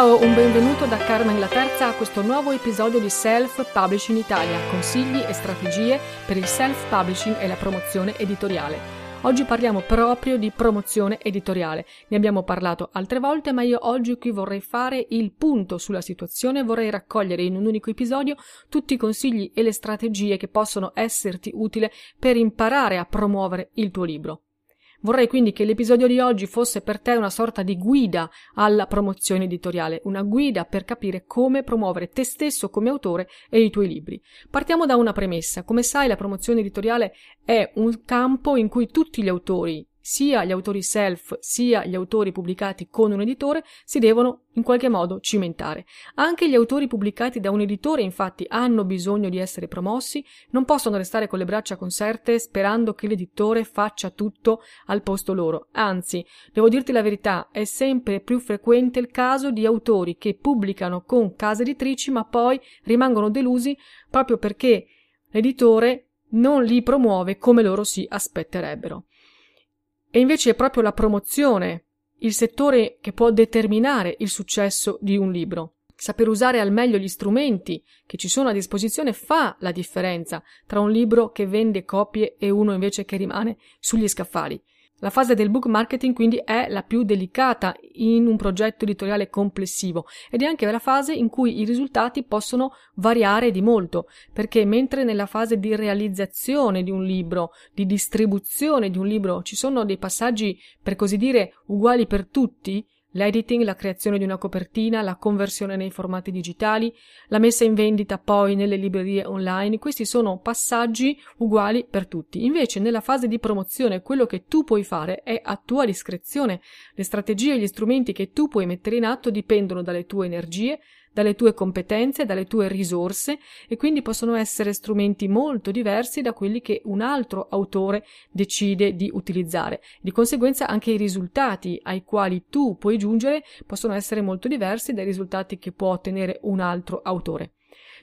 Ciao, un benvenuto da Carmen La Terza a questo nuovo episodio di Self Publishing Italia, consigli e strategie per il self-publishing e la promozione editoriale. Oggi parliamo proprio di promozione editoriale. Ne abbiamo parlato altre volte, ma io oggi qui vorrei fare il punto sulla situazione, vorrei raccogliere in un unico episodio tutti i consigli e le strategie che possono esserti utili per imparare a promuovere il tuo libro. Vorrei quindi che l'episodio di oggi fosse per te una sorta di guida alla promozione editoriale, una guida per capire come promuovere te stesso come autore e i tuoi libri. Partiamo da una premessa. Come sai, la promozione editoriale è un campo in cui tutti gli autori, sia gli autori self sia gli autori pubblicati con un editore si devono in qualche modo cimentare. Anche gli autori pubblicati da un editore infatti hanno bisogno di essere promossi, non possono restare con le braccia conserte sperando che l'editore faccia tutto al posto loro. Anzi, devo dirti la verità, è sempre più frequente il caso di autori che pubblicano con case editrici ma poi rimangono delusi proprio perché l'editore non li promuove come loro si aspetterebbero. E invece è proprio la promozione il settore che può determinare il successo di un libro. Saper usare al meglio gli strumenti che ci sono a disposizione fa la differenza tra un libro che vende copie e uno invece che rimane sugli scaffali. La fase del book marketing quindi è la più delicata in un progetto editoriale complessivo ed è anche la fase in cui i risultati possono variare di molto, perché mentre nella fase di realizzazione di un libro, di distribuzione di un libro ci sono dei passaggi per così dire uguali per tutti, L'editing, la creazione di una copertina, la conversione nei formati digitali, la messa in vendita poi nelle librerie online, questi sono passaggi uguali per tutti. Invece nella fase di promozione quello che tu puoi fare è a tua discrezione. Le strategie e gli strumenti che tu puoi mettere in atto dipendono dalle tue energie, dalle tue competenze, dalle tue risorse e quindi possono essere strumenti molto diversi da quelli che un altro autore decide di utilizzare. Di conseguenza anche i risultati ai quali tu puoi giungere possono essere molto diversi dai risultati che può ottenere un altro autore.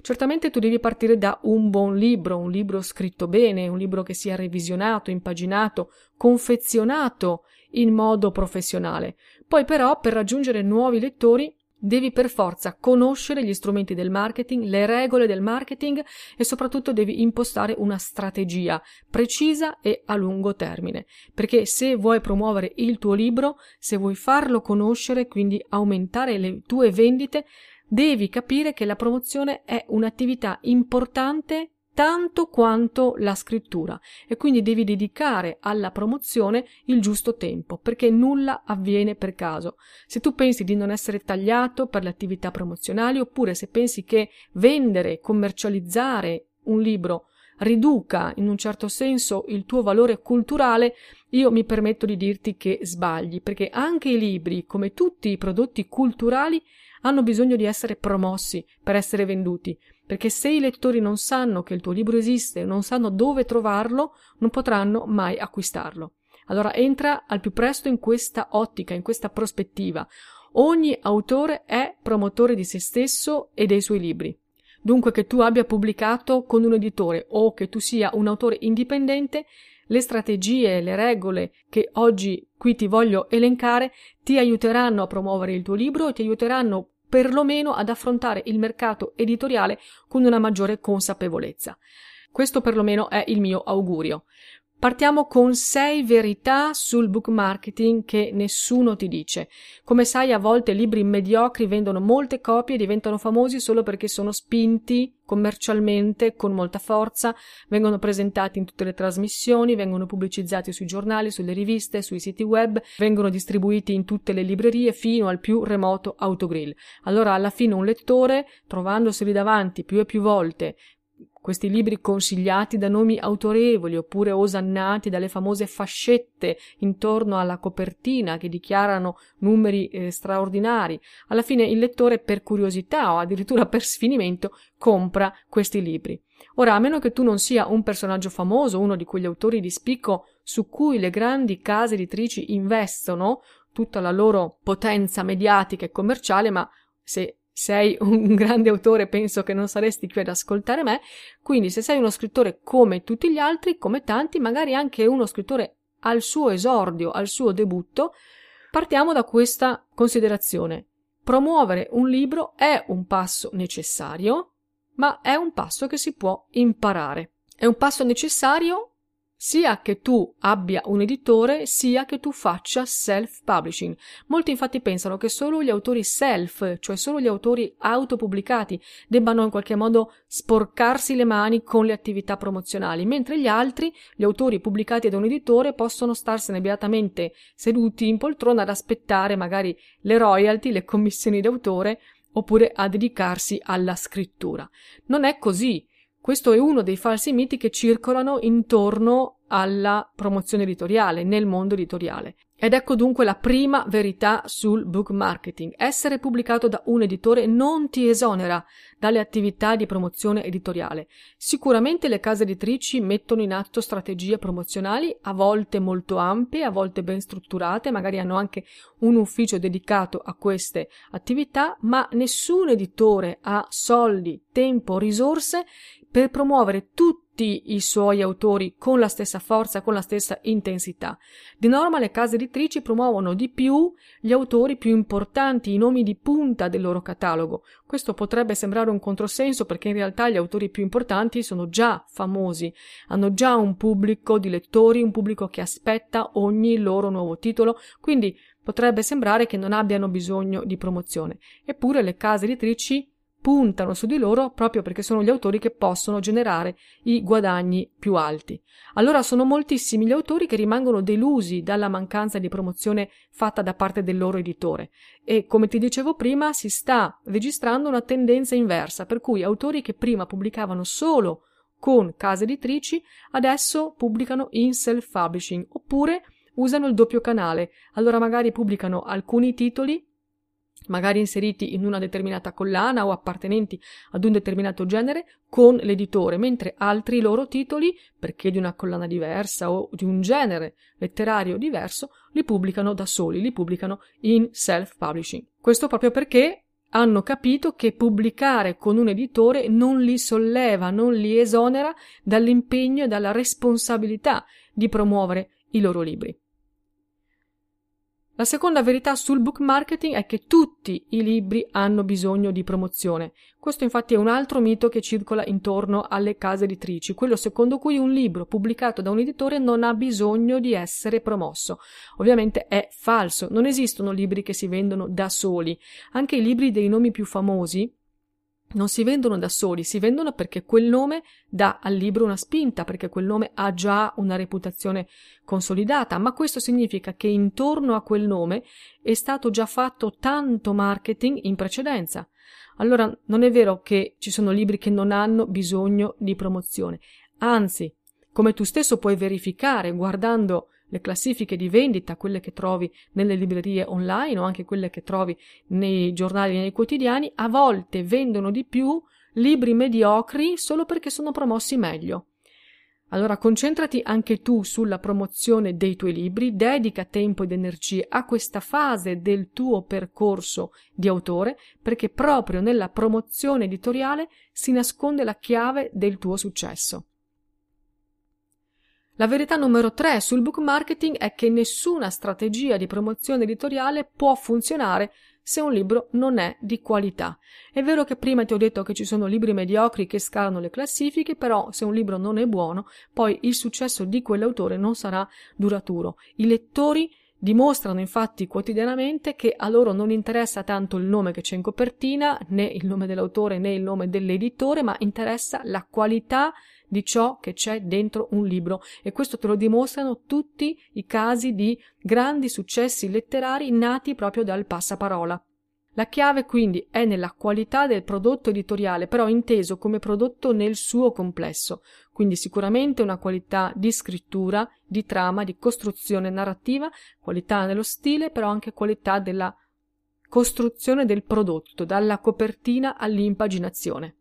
Certamente tu devi partire da un buon libro, un libro scritto bene, un libro che sia revisionato, impaginato, confezionato in modo professionale. Poi però per raggiungere nuovi lettori Devi per forza conoscere gli strumenti del marketing, le regole del marketing e soprattutto devi impostare una strategia precisa e a lungo termine. Perché se vuoi promuovere il tuo libro, se vuoi farlo conoscere, quindi aumentare le tue vendite, devi capire che la promozione è un'attività importante tanto quanto la scrittura e quindi devi dedicare alla promozione il giusto tempo perché nulla avviene per caso. Se tu pensi di non essere tagliato per le attività promozionali oppure se pensi che vendere, commercializzare un libro riduca in un certo senso il tuo valore culturale, io mi permetto di dirti che sbagli, perché anche i libri, come tutti i prodotti culturali, hanno bisogno di essere promossi per essere venduti perché se i lettori non sanno che il tuo libro esiste, non sanno dove trovarlo, non potranno mai acquistarlo. Allora entra al più presto in questa ottica, in questa prospettiva. Ogni autore è promotore di se stesso e dei suoi libri. Dunque che tu abbia pubblicato con un editore o che tu sia un autore indipendente, le strategie, le regole che oggi qui ti voglio elencare ti aiuteranno a promuovere il tuo libro e ti aiuteranno perlomeno ad affrontare il mercato editoriale con una maggiore consapevolezza. Questo perlomeno è il mio augurio. Partiamo con sei verità sul book marketing che nessuno ti dice. Come sai, a volte libri mediocri vendono molte copie e diventano famosi solo perché sono spinti commercialmente con molta forza, vengono presentati in tutte le trasmissioni, vengono pubblicizzati sui giornali, sulle riviste, sui siti web, vengono distribuiti in tutte le librerie fino al più remoto autogrill. Allora alla fine un lettore, trovandoseli davanti più e più volte, questi libri consigliati da nomi autorevoli oppure osannati dalle famose fascette intorno alla copertina che dichiarano numeri eh, straordinari. Alla fine il lettore per curiosità o addirittura per sfinimento compra questi libri. Ora, a meno che tu non sia un personaggio famoso, uno di quegli autori di spicco su cui le grandi case editrici investono tutta la loro potenza mediatica e commerciale, ma se sei un grande autore, penso che non saresti qui ad ascoltare me. Quindi, se sei uno scrittore come tutti gli altri, come tanti, magari anche uno scrittore al suo esordio, al suo debutto, partiamo da questa considerazione. Promuovere un libro è un passo necessario, ma è un passo che si può imparare. È un passo necessario sia che tu abbia un editore, sia che tu faccia self-publishing. Molti infatti pensano che solo gli autori self, cioè solo gli autori autopubblicati, debbano in qualche modo sporcarsi le mani con le attività promozionali, mentre gli altri, gli autori pubblicati da un editore, possono starsene beatamente seduti in poltrona ad aspettare magari le royalty, le commissioni d'autore, oppure a dedicarsi alla scrittura. Non è così. Questo è uno dei falsi miti che circolano intorno alla promozione editoriale, nel mondo editoriale. Ed ecco dunque la prima verità sul book marketing. Essere pubblicato da un editore non ti esonera dalle attività di promozione editoriale. Sicuramente le case editrici mettono in atto strategie promozionali, a volte molto ampie, a volte ben strutturate, magari hanno anche un ufficio dedicato a queste attività, ma nessun editore ha soldi, tempo, risorse per promuovere tutti i suoi autori con la stessa forza, con la stessa intensità. Di norma le case editrici promuovono di più gli autori più importanti, i nomi di punta del loro catalogo. Questo potrebbe sembrare un controsenso perché in realtà gli autori più importanti sono già famosi, hanno già un pubblico di lettori, un pubblico che aspetta ogni loro nuovo titolo, quindi potrebbe sembrare che non abbiano bisogno di promozione. Eppure le case editrici puntano su di loro proprio perché sono gli autori che possono generare i guadagni più alti. Allora sono moltissimi gli autori che rimangono delusi dalla mancanza di promozione fatta da parte del loro editore e come ti dicevo prima si sta registrando una tendenza inversa per cui autori che prima pubblicavano solo con case editrici adesso pubblicano in self-publishing oppure usano il doppio canale. Allora magari pubblicano alcuni titoli magari inseriti in una determinata collana o appartenenti ad un determinato genere, con l'editore, mentre altri loro titoli, perché di una collana diversa o di un genere letterario diverso, li pubblicano da soli, li pubblicano in self-publishing. Questo proprio perché hanno capito che pubblicare con un editore non li solleva, non li esonera dall'impegno e dalla responsabilità di promuovere i loro libri. La seconda verità sul book marketing è che tutti i libri hanno bisogno di promozione. Questo infatti è un altro mito che circola intorno alle case editrici, quello secondo cui un libro pubblicato da un editore non ha bisogno di essere promosso. Ovviamente è falso, non esistono libri che si vendono da soli. Anche i libri dei nomi più famosi, non si vendono da soli, si vendono perché quel nome dà al libro una spinta, perché quel nome ha già una reputazione consolidata, ma questo significa che intorno a quel nome è stato già fatto tanto marketing in precedenza. Allora non è vero che ci sono libri che non hanno bisogno di promozione, anzi, come tu stesso puoi verificare guardando le classifiche di vendita, quelle che trovi nelle librerie online o anche quelle che trovi nei giornali e nei quotidiani, a volte vendono di più libri mediocri solo perché sono promossi meglio. Allora concentrati anche tu sulla promozione dei tuoi libri, dedica tempo ed energie a questa fase del tuo percorso di autore, perché proprio nella promozione editoriale si nasconde la chiave del tuo successo. La verità numero tre sul book marketing è che nessuna strategia di promozione editoriale può funzionare se un libro non è di qualità. È vero che prima ti ho detto che ci sono libri mediocri che scalano le classifiche, però se un libro non è buono, poi il successo di quell'autore non sarà duraturo. I lettori Dimostrano infatti quotidianamente che a loro non interessa tanto il nome che c'è in copertina, né il nome dell'autore né il nome dell'editore, ma interessa la qualità di ciò che c'è dentro un libro e questo te lo dimostrano tutti i casi di grandi successi letterari nati proprio dal passaparola. La chiave quindi è nella qualità del prodotto editoriale, però inteso come prodotto nel suo complesso, quindi sicuramente una qualità di scrittura, di trama, di costruzione narrativa, qualità nello stile, però anche qualità della costruzione del prodotto, dalla copertina all'impaginazione.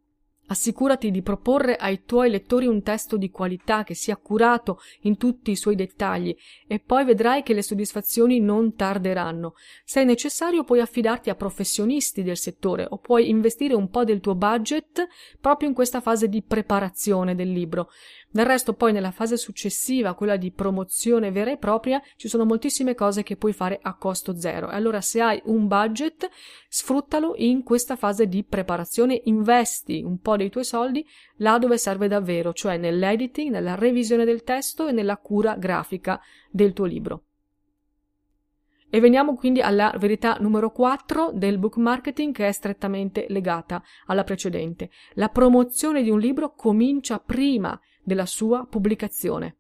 Assicurati di proporre ai tuoi lettori un testo di qualità che sia curato in tutti i suoi dettagli e poi vedrai che le soddisfazioni non tarderanno. Se è necessario puoi affidarti a professionisti del settore o puoi investire un po' del tuo budget proprio in questa fase di preparazione del libro. Del resto poi nella fase successiva, quella di promozione vera e propria, ci sono moltissime cose che puoi fare a costo zero. E allora se hai un budget, sfruttalo in questa fase di preparazione, investi un po' dei tuoi soldi là dove serve davvero, cioè nell'editing, nella revisione del testo e nella cura grafica del tuo libro. E veniamo quindi alla verità numero 4 del book marketing che è strettamente legata alla precedente. La promozione di un libro comincia prima della sua pubblicazione.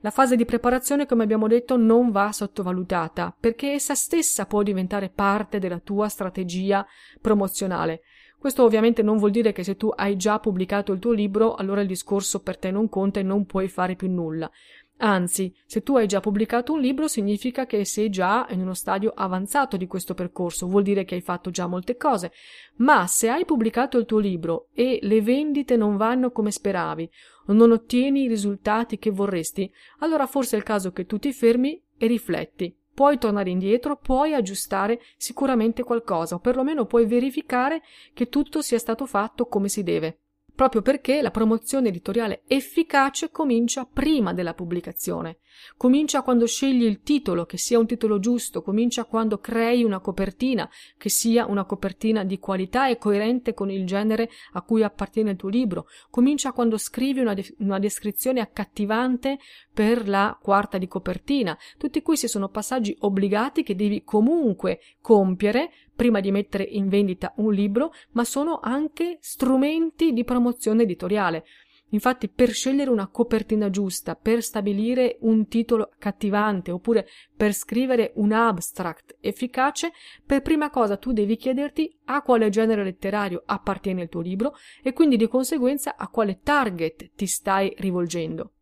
La fase di preparazione, come abbiamo detto, non va sottovalutata, perché essa stessa può diventare parte della tua strategia promozionale. Questo ovviamente non vuol dire che se tu hai già pubblicato il tuo libro, allora il discorso per te non conta e non puoi fare più nulla. Anzi, se tu hai già pubblicato un libro significa che sei già in uno stadio avanzato di questo percorso, vuol dire che hai fatto già molte cose. Ma se hai pubblicato il tuo libro e le vendite non vanno come speravi, non ottieni i risultati che vorresti, allora forse è il caso che tu ti fermi e rifletti. Puoi tornare indietro, puoi aggiustare sicuramente qualcosa, o perlomeno puoi verificare che tutto sia stato fatto come si deve proprio perché la promozione editoriale efficace comincia prima della pubblicazione. Comincia quando scegli il titolo, che sia un titolo giusto, comincia quando crei una copertina, che sia una copertina di qualità e coerente con il genere a cui appartiene il tuo libro, comincia quando scrivi una, de- una descrizione accattivante per la quarta di copertina. Tutti questi sono passaggi obbligati che devi comunque compiere prima di mettere in vendita un libro, ma sono anche strumenti di promozione editoriale. Infatti, per scegliere una copertina giusta, per stabilire un titolo cattivante oppure per scrivere un abstract efficace, per prima cosa tu devi chiederti a quale genere letterario appartiene il tuo libro e quindi di conseguenza a quale target ti stai rivolgendo.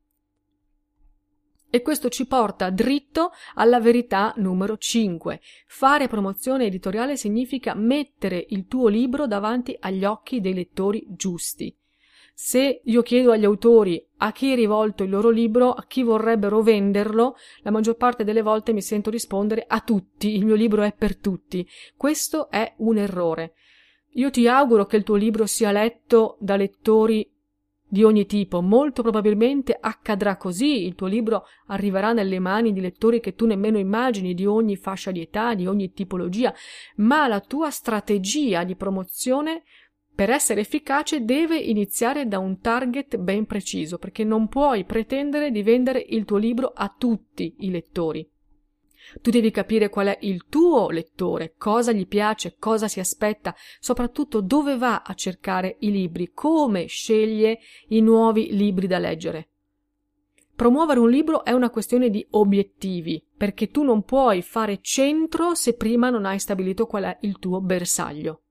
E questo ci porta dritto alla verità numero 5. Fare promozione editoriale significa mettere il tuo libro davanti agli occhi dei lettori giusti. Se io chiedo agli autori a chi è rivolto il loro libro, a chi vorrebbero venderlo, la maggior parte delle volte mi sento rispondere a tutti, il mio libro è per tutti. Questo è un errore. Io ti auguro che il tuo libro sia letto da lettori di ogni tipo. Molto probabilmente accadrà così, il tuo libro arriverà nelle mani di lettori che tu nemmeno immagini, di ogni fascia di età, di ogni tipologia, ma la tua strategia di promozione per essere efficace deve iniziare da un target ben preciso, perché non puoi pretendere di vendere il tuo libro a tutti i lettori. Tu devi capire qual è il tuo lettore, cosa gli piace, cosa si aspetta, soprattutto dove va a cercare i libri, come sceglie i nuovi libri da leggere. Promuovere un libro è una questione di obiettivi, perché tu non puoi fare centro se prima non hai stabilito qual è il tuo bersaglio.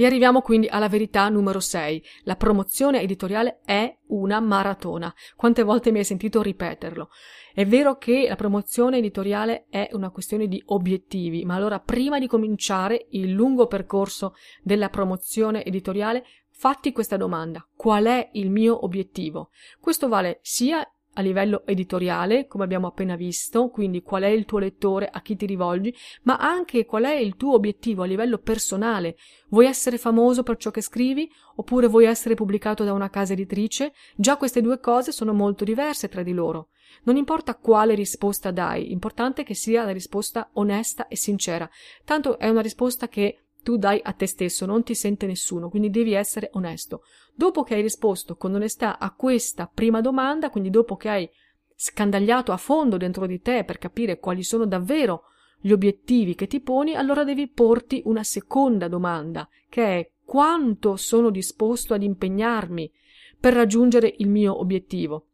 E arriviamo quindi alla verità numero 6. La promozione editoriale è una maratona. Quante volte mi hai sentito ripeterlo? È vero che la promozione editoriale è una questione di obiettivi, ma allora prima di cominciare il lungo percorso della promozione editoriale, fatti questa domanda. Qual è il mio obiettivo? Questo vale sia a livello editoriale, come abbiamo appena visto, quindi qual è il tuo lettore, a chi ti rivolgi, ma anche qual è il tuo obiettivo a livello personale. Vuoi essere famoso per ciò che scrivi oppure vuoi essere pubblicato da una casa editrice? Già queste due cose sono molto diverse tra di loro. Non importa quale risposta dai, l'importante è che sia la risposta onesta e sincera. Tanto è una risposta che tu dai a te stesso, non ti sente nessuno, quindi devi essere onesto. Dopo che hai risposto con onestà a questa prima domanda, quindi dopo che hai scandagliato a fondo dentro di te per capire quali sono davvero gli obiettivi che ti poni, allora devi porti una seconda domanda, che è quanto sono disposto ad impegnarmi per raggiungere il mio obiettivo.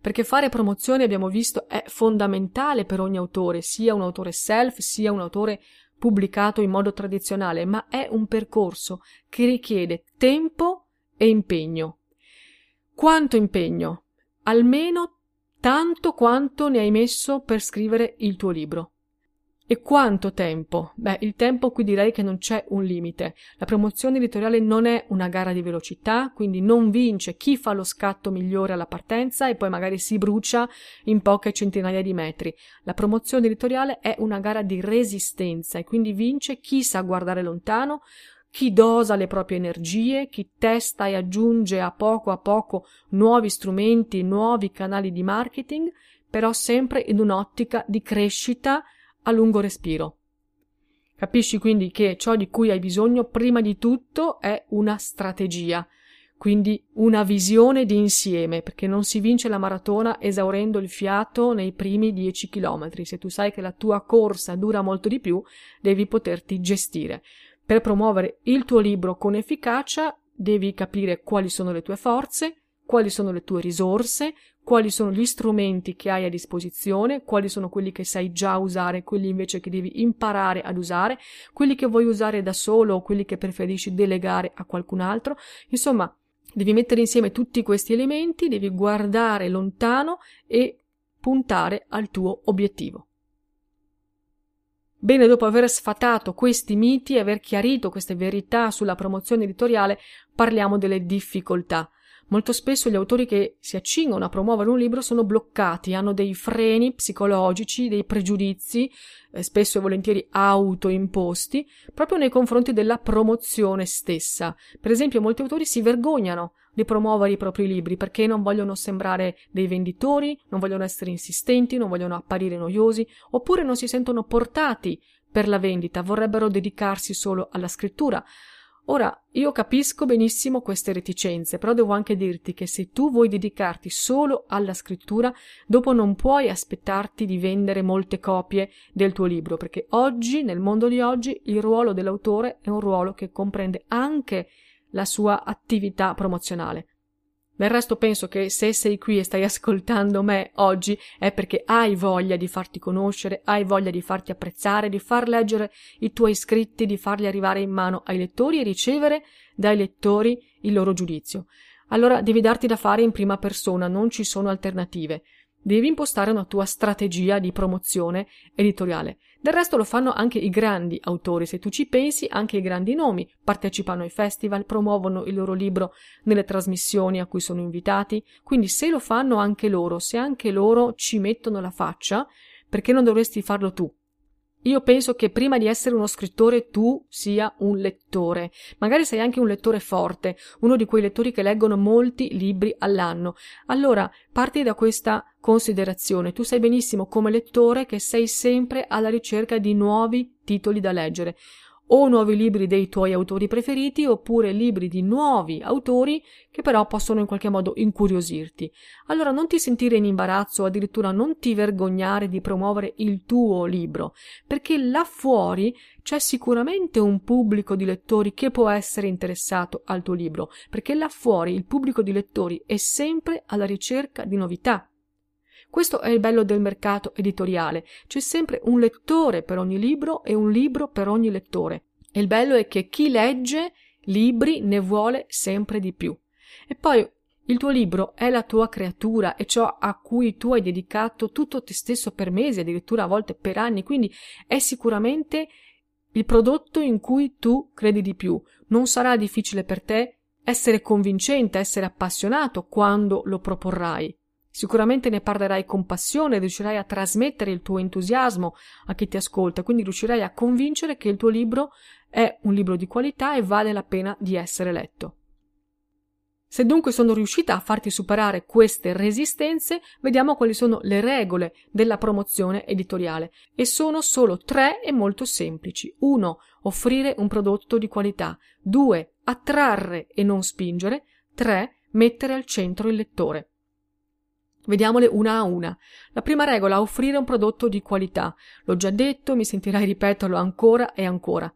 Perché fare promozione, abbiamo visto, è fondamentale per ogni autore, sia un autore self, sia un autore pubblicato in modo tradizionale, ma è un percorso che richiede tempo e impegno. Quanto impegno? Almeno tanto quanto ne hai messo per scrivere il tuo libro. E quanto tempo? Beh, il tempo qui direi che non c'è un limite. La promozione editoriale non è una gara di velocità, quindi non vince chi fa lo scatto migliore alla partenza e poi magari si brucia in poche centinaia di metri. La promozione editoriale è una gara di resistenza e quindi vince chi sa guardare lontano, chi dosa le proprie energie, chi testa e aggiunge a poco a poco nuovi strumenti, nuovi canali di marketing, però sempre in un'ottica di crescita a lungo respiro. Capisci quindi che ciò di cui hai bisogno prima di tutto è una strategia, quindi una visione di insieme, perché non si vince la maratona esaurendo il fiato nei primi dieci chilometri. Se tu sai che la tua corsa dura molto di più, devi poterti gestire. Per promuovere il tuo libro con efficacia, devi capire quali sono le tue forze, quali sono le tue risorse, quali sono gli strumenti che hai a disposizione, quali sono quelli che sai già usare, quelli invece che devi imparare ad usare, quelli che vuoi usare da solo o quelli che preferisci delegare a qualcun altro. Insomma, devi mettere insieme tutti questi elementi, devi guardare lontano e puntare al tuo obiettivo. Bene, dopo aver sfatato questi miti e aver chiarito queste verità sulla promozione editoriale, parliamo delle difficoltà. Molto spesso gli autori che si accingono a promuovere un libro sono bloccati, hanno dei freni psicologici, dei pregiudizi, eh, spesso e volentieri autoimposti, proprio nei confronti della promozione stessa. Per esempio, molti autori si vergognano di promuovere i propri libri perché non vogliono sembrare dei venditori, non vogliono essere insistenti, non vogliono apparire noiosi, oppure non si sentono portati per la vendita, vorrebbero dedicarsi solo alla scrittura. Ora, io capisco benissimo queste reticenze, però devo anche dirti che se tu vuoi dedicarti solo alla scrittura, dopo non puoi aspettarti di vendere molte copie del tuo libro, perché oggi, nel mondo di oggi, il ruolo dell'autore è un ruolo che comprende anche la sua attività promozionale. Del resto penso che se sei qui e stai ascoltando me oggi è perché hai voglia di farti conoscere, hai voglia di farti apprezzare, di far leggere i tuoi scritti, di farli arrivare in mano ai lettori e ricevere dai lettori il loro giudizio. Allora devi darti da fare in prima persona, non ci sono alternative. Devi impostare una tua strategia di promozione editoriale. Del resto lo fanno anche i grandi autori, se tu ci pensi, anche i grandi nomi partecipano ai festival, promuovono il loro libro nelle trasmissioni a cui sono invitati, quindi se lo fanno anche loro, se anche loro ci mettono la faccia, perché non dovresti farlo tu? Io penso che prima di essere uno scrittore tu sia un lettore. Magari sei anche un lettore forte, uno di quei lettori che leggono molti libri all'anno. Allora, parti da questa considerazione. Tu sai benissimo come lettore che sei sempre alla ricerca di nuovi titoli da leggere o nuovi libri dei tuoi autori preferiti oppure libri di nuovi autori che però possono in qualche modo incuriosirti. Allora non ti sentire in imbarazzo addirittura non ti vergognare di promuovere il tuo libro, perché là fuori c'è sicuramente un pubblico di lettori che può essere interessato al tuo libro, perché là fuori il pubblico di lettori è sempre alla ricerca di novità. Questo è il bello del mercato editoriale. C'è sempre un lettore per ogni libro e un libro per ogni lettore. E il bello è che chi legge libri ne vuole sempre di più. E poi il tuo libro è la tua creatura, è ciò a cui tu hai dedicato tutto te stesso per mesi, addirittura a volte per anni, quindi è sicuramente il prodotto in cui tu credi di più. Non sarà difficile per te essere convincente, essere appassionato quando lo proporrai. Sicuramente ne parlerai con passione, riuscirai a trasmettere il tuo entusiasmo a chi ti ascolta, quindi riuscirai a convincere che il tuo libro è un libro di qualità e vale la pena di essere letto. Se dunque sono riuscita a farti superare queste resistenze, vediamo quali sono le regole della promozione editoriale. E sono solo tre e molto semplici. 1. Offrire un prodotto di qualità. 2. Attrarre e non spingere. 3. Mettere al centro il lettore. Vediamole una a una. La prima regola, offrire un prodotto di qualità. L'ho già detto, mi sentirai ripeterlo ancora e ancora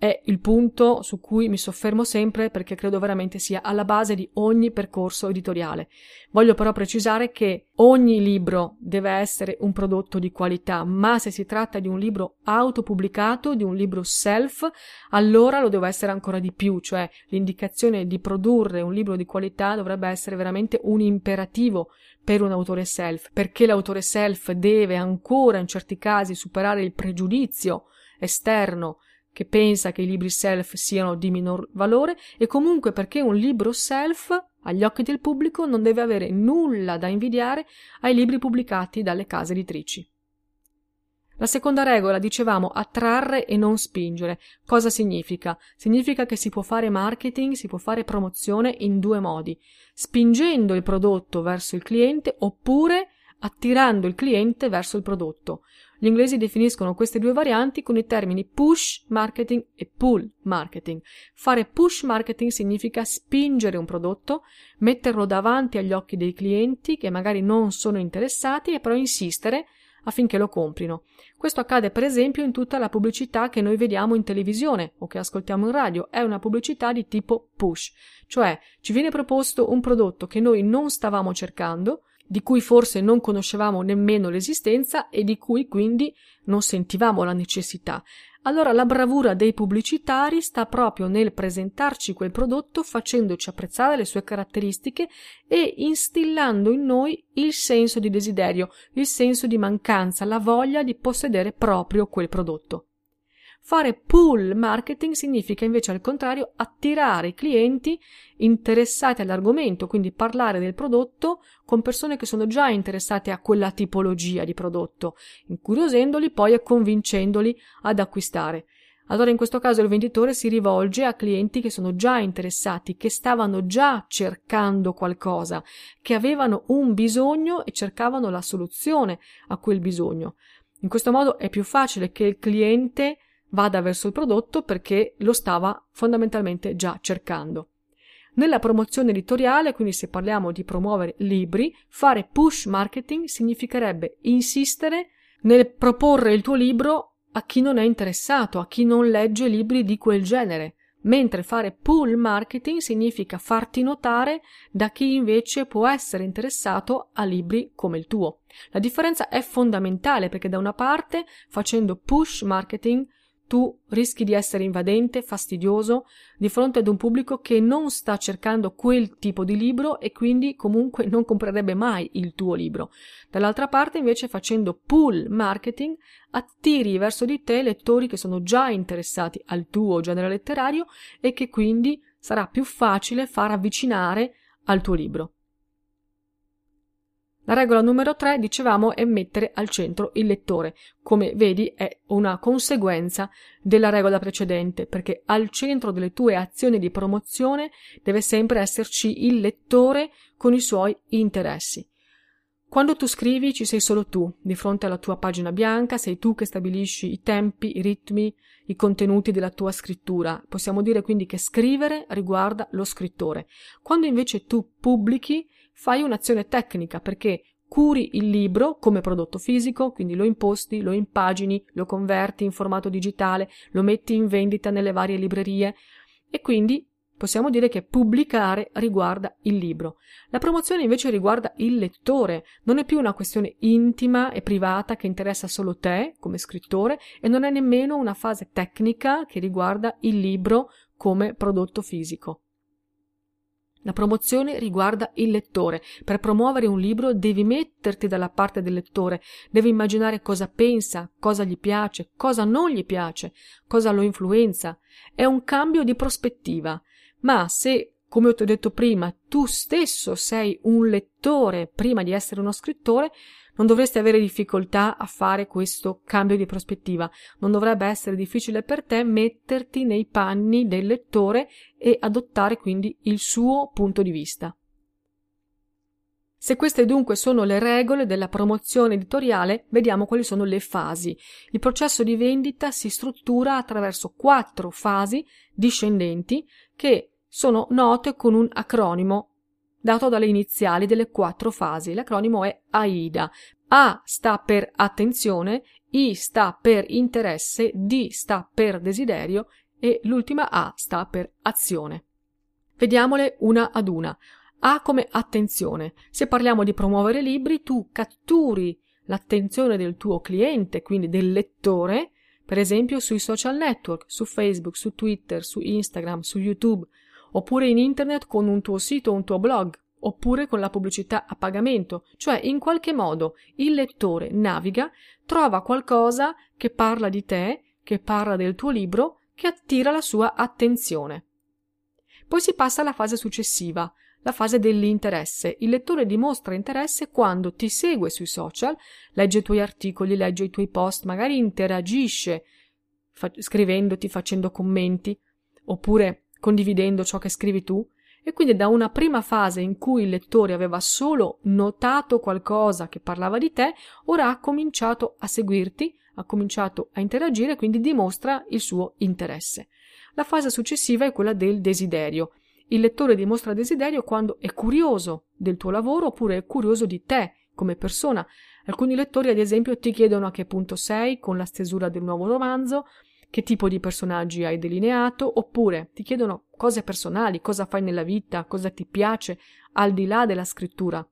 è il punto su cui mi soffermo sempre perché credo veramente sia alla base di ogni percorso editoriale. Voglio però precisare che ogni libro deve essere un prodotto di qualità, ma se si tratta di un libro autopubblicato, di un libro self, allora lo deve essere ancora di più, cioè l'indicazione di produrre un libro di qualità dovrebbe essere veramente un imperativo per un autore self, perché l'autore self deve ancora in certi casi superare il pregiudizio esterno che pensa che i libri self siano di minor valore e comunque perché un libro self agli occhi del pubblico non deve avere nulla da invidiare ai libri pubblicati dalle case editrici. La seconda regola, dicevamo, attrarre e non spingere. Cosa significa? Significa che si può fare marketing, si può fare promozione in due modi, spingendo il prodotto verso il cliente oppure attirando il cliente verso il prodotto. Gli inglesi definiscono queste due varianti con i termini push marketing e pull marketing. Fare push marketing significa spingere un prodotto, metterlo davanti agli occhi dei clienti che magari non sono interessati e però insistere affinché lo comprino. Questo accade per esempio in tutta la pubblicità che noi vediamo in televisione o che ascoltiamo in radio, è una pubblicità di tipo push, cioè ci viene proposto un prodotto che noi non stavamo cercando, di cui forse non conoscevamo nemmeno l'esistenza e di cui quindi non sentivamo la necessità. Allora la bravura dei pubblicitari sta proprio nel presentarci quel prodotto facendoci apprezzare le sue caratteristiche e instillando in noi il senso di desiderio, il senso di mancanza, la voglia di possedere proprio quel prodotto. Fare pull marketing significa invece al contrario attirare i clienti interessati all'argomento, quindi parlare del prodotto con persone che sono già interessate a quella tipologia di prodotto, incuriosendoli poi e convincendoli ad acquistare. Allora in questo caso il venditore si rivolge a clienti che sono già interessati, che stavano già cercando qualcosa, che avevano un bisogno e cercavano la soluzione a quel bisogno. In questo modo è più facile che il cliente vada verso il prodotto perché lo stava fondamentalmente già cercando. Nella promozione editoriale, quindi se parliamo di promuovere libri, fare push marketing significherebbe insistere nel proporre il tuo libro a chi non è interessato, a chi non legge libri di quel genere, mentre fare pull marketing significa farti notare da chi invece può essere interessato a libri come il tuo. La differenza è fondamentale perché da una parte facendo push marketing tu rischi di essere invadente, fastidioso, di fronte ad un pubblico che non sta cercando quel tipo di libro e quindi comunque non comprerebbe mai il tuo libro. Dall'altra parte, invece, facendo pull marketing, attiri verso di te lettori che sono già interessati al tuo genere letterario e che quindi sarà più facile far avvicinare al tuo libro. La regola numero 3, dicevamo, è mettere al centro il lettore. Come vedi, è una conseguenza della regola precedente, perché al centro delle tue azioni di promozione deve sempre esserci il lettore con i suoi interessi. Quando tu scrivi ci sei solo tu, di fronte alla tua pagina bianca, sei tu che stabilisci i tempi, i ritmi, i contenuti della tua scrittura. Possiamo dire quindi che scrivere riguarda lo scrittore. Quando invece tu pubblichi, fai un'azione tecnica perché curi il libro come prodotto fisico, quindi lo imposti, lo impagini, lo converti in formato digitale, lo metti in vendita nelle varie librerie e quindi possiamo dire che pubblicare riguarda il libro. La promozione invece riguarda il lettore, non è più una questione intima e privata che interessa solo te come scrittore e non è nemmeno una fase tecnica che riguarda il libro come prodotto fisico. La promozione riguarda il lettore. Per promuovere un libro devi metterti dalla parte del lettore, devi immaginare cosa pensa, cosa gli piace, cosa non gli piace, cosa lo influenza. È un cambio di prospettiva. Ma se come ti ho detto prima, tu stesso sei un lettore prima di essere uno scrittore, non dovresti avere difficoltà a fare questo cambio di prospettiva. Non dovrebbe essere difficile per te metterti nei panni del lettore e adottare quindi il suo punto di vista. Se queste dunque sono le regole della promozione editoriale, vediamo quali sono le fasi. Il processo di vendita si struttura attraverso quattro fasi discendenti che sono note con un acronimo dato dalle iniziali delle quattro fasi. L'acronimo è AIDA. A sta per attenzione, I sta per interesse, D sta per desiderio e l'ultima A sta per azione. Vediamole una ad una. A come attenzione. Se parliamo di promuovere libri, tu catturi l'attenzione del tuo cliente, quindi del lettore, per esempio sui social network, su Facebook, su Twitter, su Instagram, su YouTube, oppure in internet con un tuo sito o un tuo blog, oppure con la pubblicità a pagamento, cioè in qualche modo il lettore naviga, trova qualcosa che parla di te, che parla del tuo libro, che attira la sua attenzione. Poi si passa alla fase successiva, la fase dell'interesse. Il lettore dimostra interesse quando ti segue sui social, legge i tuoi articoli, legge i tuoi post, magari interagisce fa- scrivendoti, facendo commenti, oppure condividendo ciò che scrivi tu, e quindi da una prima fase in cui il lettore aveva solo notato qualcosa che parlava di te, ora ha cominciato a seguirti, ha cominciato a interagire, quindi dimostra il suo interesse. La fase successiva è quella del desiderio. Il lettore dimostra desiderio quando è curioso del tuo lavoro oppure è curioso di te come persona. Alcuni lettori, ad esempio, ti chiedono a che punto sei con la stesura del nuovo romanzo, che tipo di personaggi hai delineato, oppure ti chiedono cose personali, cosa fai nella vita, cosa ti piace, al di là della scrittura,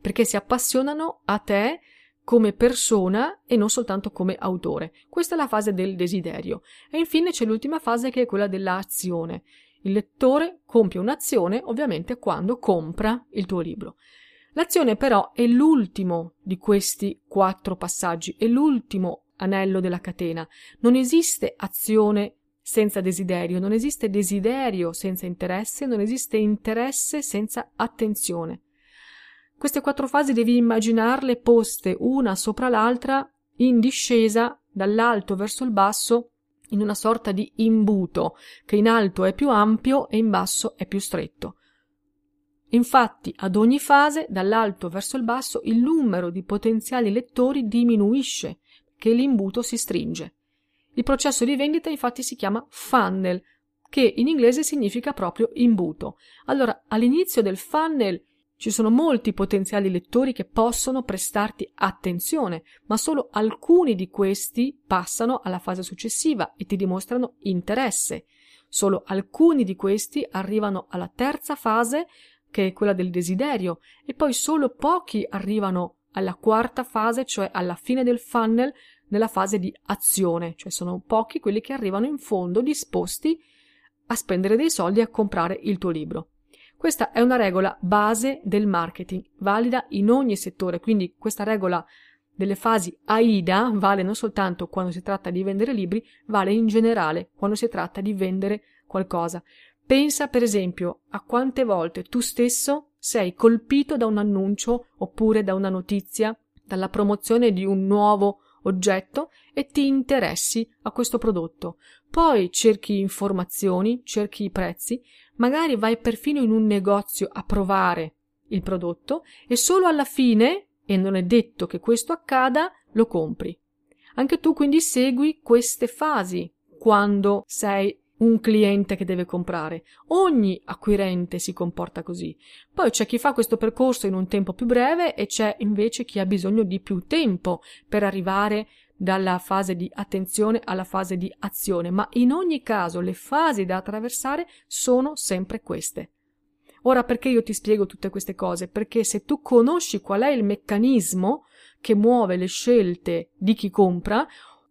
perché si appassionano a te come persona e non soltanto come autore. Questa è la fase del desiderio. E infine c'è l'ultima fase che è quella dell'azione. Il lettore compie un'azione ovviamente quando compra il tuo libro. L'azione però è l'ultimo di questi quattro passaggi, è l'ultimo anello della catena. Non esiste azione senza desiderio, non esiste desiderio senza interesse, non esiste interesse senza attenzione. Queste quattro fasi devi immaginarle poste una sopra l'altra in discesa dall'alto verso il basso in una sorta di imbuto che in alto è più ampio e in basso è più stretto. Infatti, ad ogni fase, dall'alto verso il basso, il numero di potenziali lettori diminuisce che l'imbuto si stringe. Il processo di vendita infatti si chiama funnel, che in inglese significa proprio imbuto. Allora, all'inizio del funnel ci sono molti potenziali lettori che possono prestarti attenzione, ma solo alcuni di questi passano alla fase successiva e ti dimostrano interesse. Solo alcuni di questi arrivano alla terza fase, che è quella del desiderio, e poi solo pochi arrivano alla quarta fase, cioè alla fine del funnel, nella fase di azione, cioè sono pochi quelli che arrivano in fondo disposti a spendere dei soldi a comprare il tuo libro. Questa è una regola base del marketing, valida in ogni settore, quindi questa regola delle fasi AIDA vale non soltanto quando si tratta di vendere libri, vale in generale quando si tratta di vendere qualcosa. Pensa per esempio a quante volte tu stesso sei colpito da un annuncio oppure da una notizia, dalla promozione di un nuovo oggetto e ti interessi a questo prodotto. Poi cerchi informazioni, cerchi i prezzi, magari vai perfino in un negozio a provare il prodotto e solo alla fine, e non è detto che questo accada, lo compri. Anche tu quindi segui queste fasi quando sei un cliente che deve comprare. Ogni acquirente si comporta così. Poi c'è chi fa questo percorso in un tempo più breve e c'è invece chi ha bisogno di più tempo per arrivare dalla fase di attenzione alla fase di azione, ma in ogni caso le fasi da attraversare sono sempre queste. Ora perché io ti spiego tutte queste cose? Perché se tu conosci qual è il meccanismo che muove le scelte di chi compra,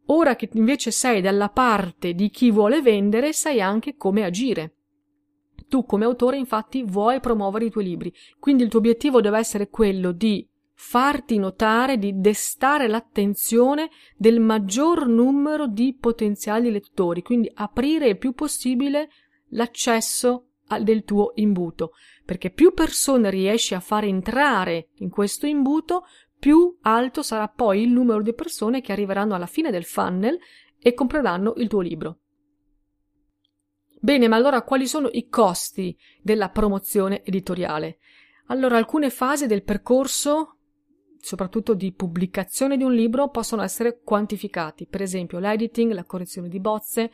Ora che invece sei dalla parte di chi vuole vendere, sai anche come agire. Tu come autore infatti vuoi promuovere i tuoi libri, quindi il tuo obiettivo deve essere quello di farti notare, di destare l'attenzione del maggior numero di potenziali lettori, quindi aprire il più possibile l'accesso del tuo imbuto, perché più persone riesci a fare entrare in questo imbuto, più alto sarà poi il numero di persone che arriveranno alla fine del funnel e compreranno il tuo libro. Bene, ma allora quali sono i costi della promozione editoriale? Allora, alcune fasi del percorso, soprattutto di pubblicazione di un libro, possono essere quantificati, per esempio l'editing, la correzione di bozze,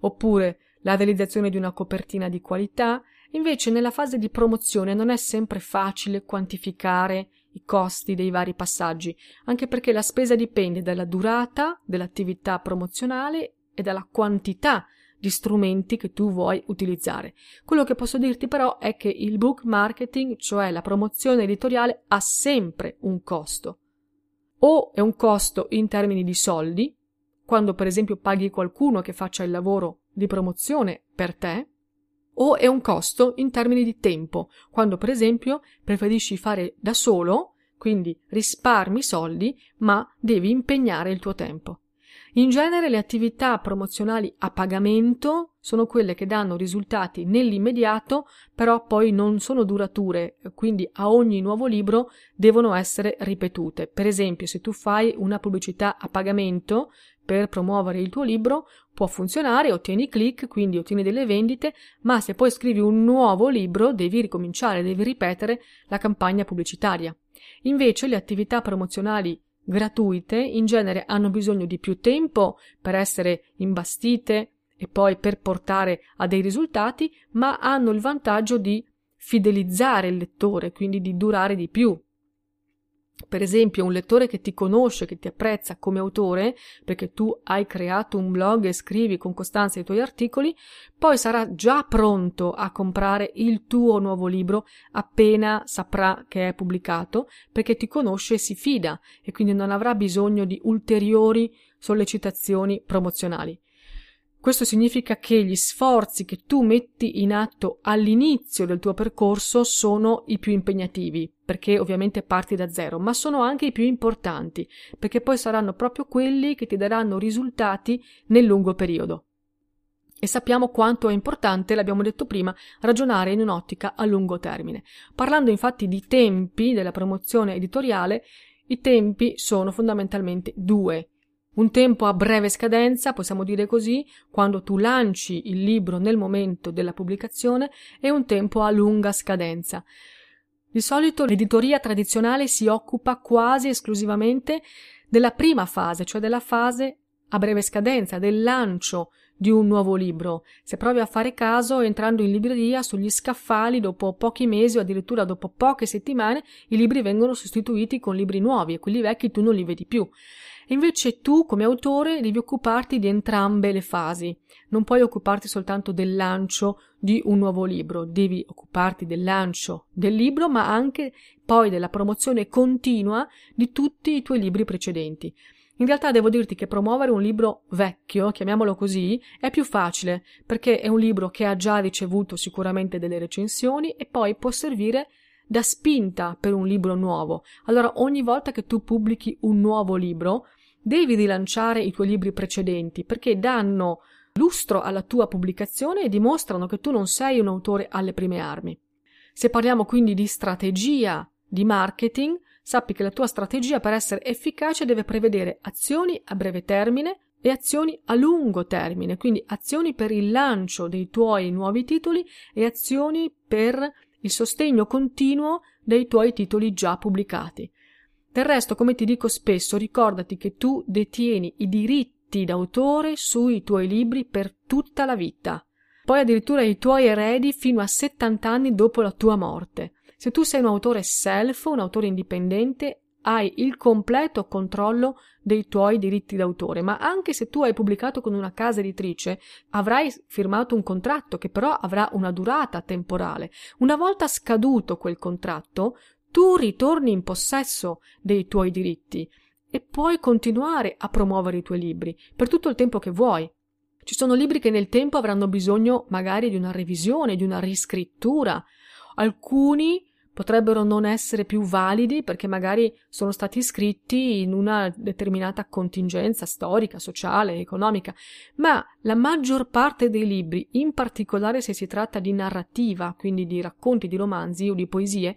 oppure la realizzazione di una copertina di qualità. Invece, nella fase di promozione non è sempre facile quantificare i costi dei vari passaggi, anche perché la spesa dipende dalla durata dell'attività promozionale e dalla quantità di strumenti che tu vuoi utilizzare. Quello che posso dirti però è che il book marketing, cioè la promozione editoriale, ha sempre un costo. O è un costo in termini di soldi, quando per esempio paghi qualcuno che faccia il lavoro di promozione per te, o è un costo in termini di tempo, quando per esempio preferisci fare da solo, quindi risparmi soldi, ma devi impegnare il tuo tempo. In genere le attività promozionali a pagamento sono quelle che danno risultati nell'immediato, però poi non sono durature, quindi a ogni nuovo libro devono essere ripetute. Per esempio, se tu fai una pubblicità a pagamento per promuovere il tuo libro può funzionare, ottieni click, quindi ottieni delle vendite, ma se poi scrivi un nuovo libro devi ricominciare, devi ripetere la campagna pubblicitaria. Invece le attività promozionali gratuite in genere hanno bisogno di più tempo per essere imbastite e poi per portare a dei risultati, ma hanno il vantaggio di fidelizzare il lettore, quindi di durare di più per esempio un lettore che ti conosce, che ti apprezza come autore, perché tu hai creato un blog e scrivi con costanza i tuoi articoli, poi sarà già pronto a comprare il tuo nuovo libro appena saprà che è pubblicato, perché ti conosce e si fida e quindi non avrà bisogno di ulteriori sollecitazioni promozionali. Questo significa che gli sforzi che tu metti in atto all'inizio del tuo percorso sono i più impegnativi, perché ovviamente parti da zero, ma sono anche i più importanti, perché poi saranno proprio quelli che ti daranno risultati nel lungo periodo. E sappiamo quanto è importante, l'abbiamo detto prima, ragionare in un'ottica a lungo termine. Parlando infatti di tempi della promozione editoriale, i tempi sono fondamentalmente due. Un tempo a breve scadenza, possiamo dire così, quando tu lanci il libro nel momento della pubblicazione, e un tempo a lunga scadenza. Di solito l'editoria tradizionale si occupa quasi esclusivamente della prima fase, cioè della fase a breve scadenza, del lancio di un nuovo libro. Se provi a fare caso, entrando in libreria, sugli scaffali, dopo pochi mesi o addirittura dopo poche settimane, i libri vengono sostituiti con libri nuovi e quelli vecchi tu non li vedi più. Invece tu, come autore, devi occuparti di entrambe le fasi. Non puoi occuparti soltanto del lancio di un nuovo libro, devi occuparti del lancio del libro, ma anche poi della promozione continua di tutti i tuoi libri precedenti. In realtà devo dirti che promuovere un libro vecchio, chiamiamolo così, è più facile, perché è un libro che ha già ricevuto sicuramente delle recensioni e poi può servire da spinta per un libro nuovo. Allora ogni volta che tu pubblichi un nuovo libro, devi rilanciare i tuoi libri precedenti perché danno lustro alla tua pubblicazione e dimostrano che tu non sei un autore alle prime armi. Se parliamo quindi di strategia di marketing, sappi che la tua strategia per essere efficace deve prevedere azioni a breve termine e azioni a lungo termine, quindi azioni per il lancio dei tuoi nuovi titoli e azioni per il sostegno continuo dei tuoi titoli già pubblicati. Del resto, come ti dico spesso, ricordati che tu detieni i diritti d'autore sui tuoi libri per tutta la vita. Poi addirittura i tuoi eredi fino a 70 anni dopo la tua morte. Se tu sei un autore self, un autore indipendente, hai il completo controllo dei tuoi diritti d'autore, ma anche se tu hai pubblicato con una casa editrice, avrai firmato un contratto che però avrà una durata temporale. Una volta scaduto quel contratto, tu ritorni in possesso dei tuoi diritti e puoi continuare a promuovere i tuoi libri per tutto il tempo che vuoi. Ci sono libri che nel tempo avranno bisogno magari di una revisione, di una riscrittura. Alcuni potrebbero non essere più validi perché magari sono stati scritti in una determinata contingenza storica, sociale, economica, ma la maggior parte dei libri, in particolare se si tratta di narrativa, quindi di racconti, di romanzi o di poesie,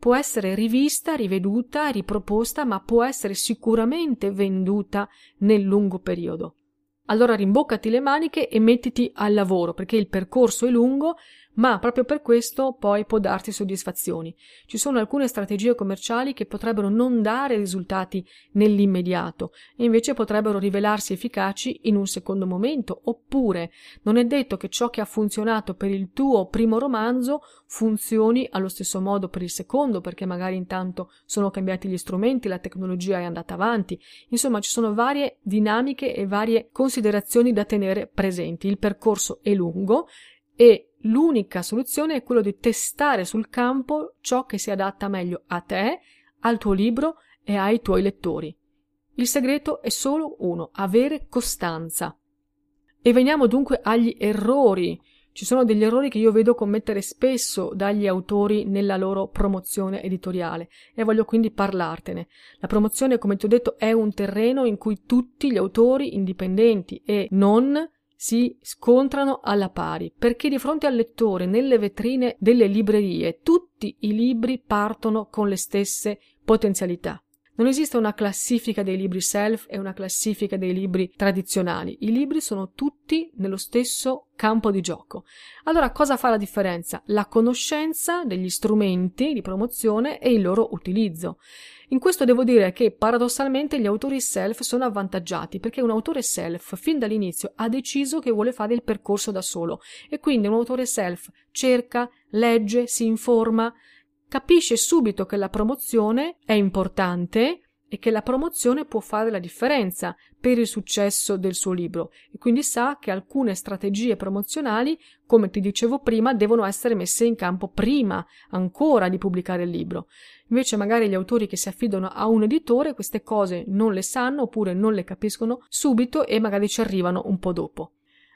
può essere rivista, riveduta, riproposta, ma può essere sicuramente venduta nel lungo periodo. Allora rimboccati le maniche e mettiti al lavoro, perché il percorso è lungo ma proprio per questo poi può darti soddisfazioni. Ci sono alcune strategie commerciali che potrebbero non dare risultati nell'immediato e invece potrebbero rivelarsi efficaci in un secondo momento, oppure non è detto che ciò che ha funzionato per il tuo primo romanzo funzioni allo stesso modo per il secondo, perché magari intanto sono cambiati gli strumenti, la tecnologia è andata avanti. Insomma, ci sono varie dinamiche e varie considerazioni da tenere presenti. Il percorso è lungo e l'unica soluzione è quello di testare sul campo ciò che si adatta meglio a te, al tuo libro e ai tuoi lettori. Il segreto è solo uno, avere costanza. E veniamo dunque agli errori. Ci sono degli errori che io vedo commettere spesso dagli autori nella loro promozione editoriale e voglio quindi parlartene. La promozione, come ti ho detto, è un terreno in cui tutti gli autori indipendenti e non si scontrano alla pari, perché di fronte al lettore, nelle vetrine delle librerie, tutti i libri partono con le stesse potenzialità. Non esiste una classifica dei libri self e una classifica dei libri tradizionali. I libri sono tutti nello stesso campo di gioco. Allora cosa fa la differenza? La conoscenza degli strumenti di promozione e il loro utilizzo. In questo devo dire che paradossalmente gli autori self sono avvantaggiati perché un autore self fin dall'inizio ha deciso che vuole fare il percorso da solo e quindi un autore self cerca, legge, si informa, capisce subito che la promozione è importante e che la promozione può fare la differenza per il successo del suo libro e quindi sa che alcune strategie promozionali, come ti dicevo prima, devono essere messe in campo prima ancora di pubblicare il libro. Invece magari gli autori che si affidano a un editore queste cose non le sanno oppure non le capiscono subito e magari ci arrivano un po' dopo.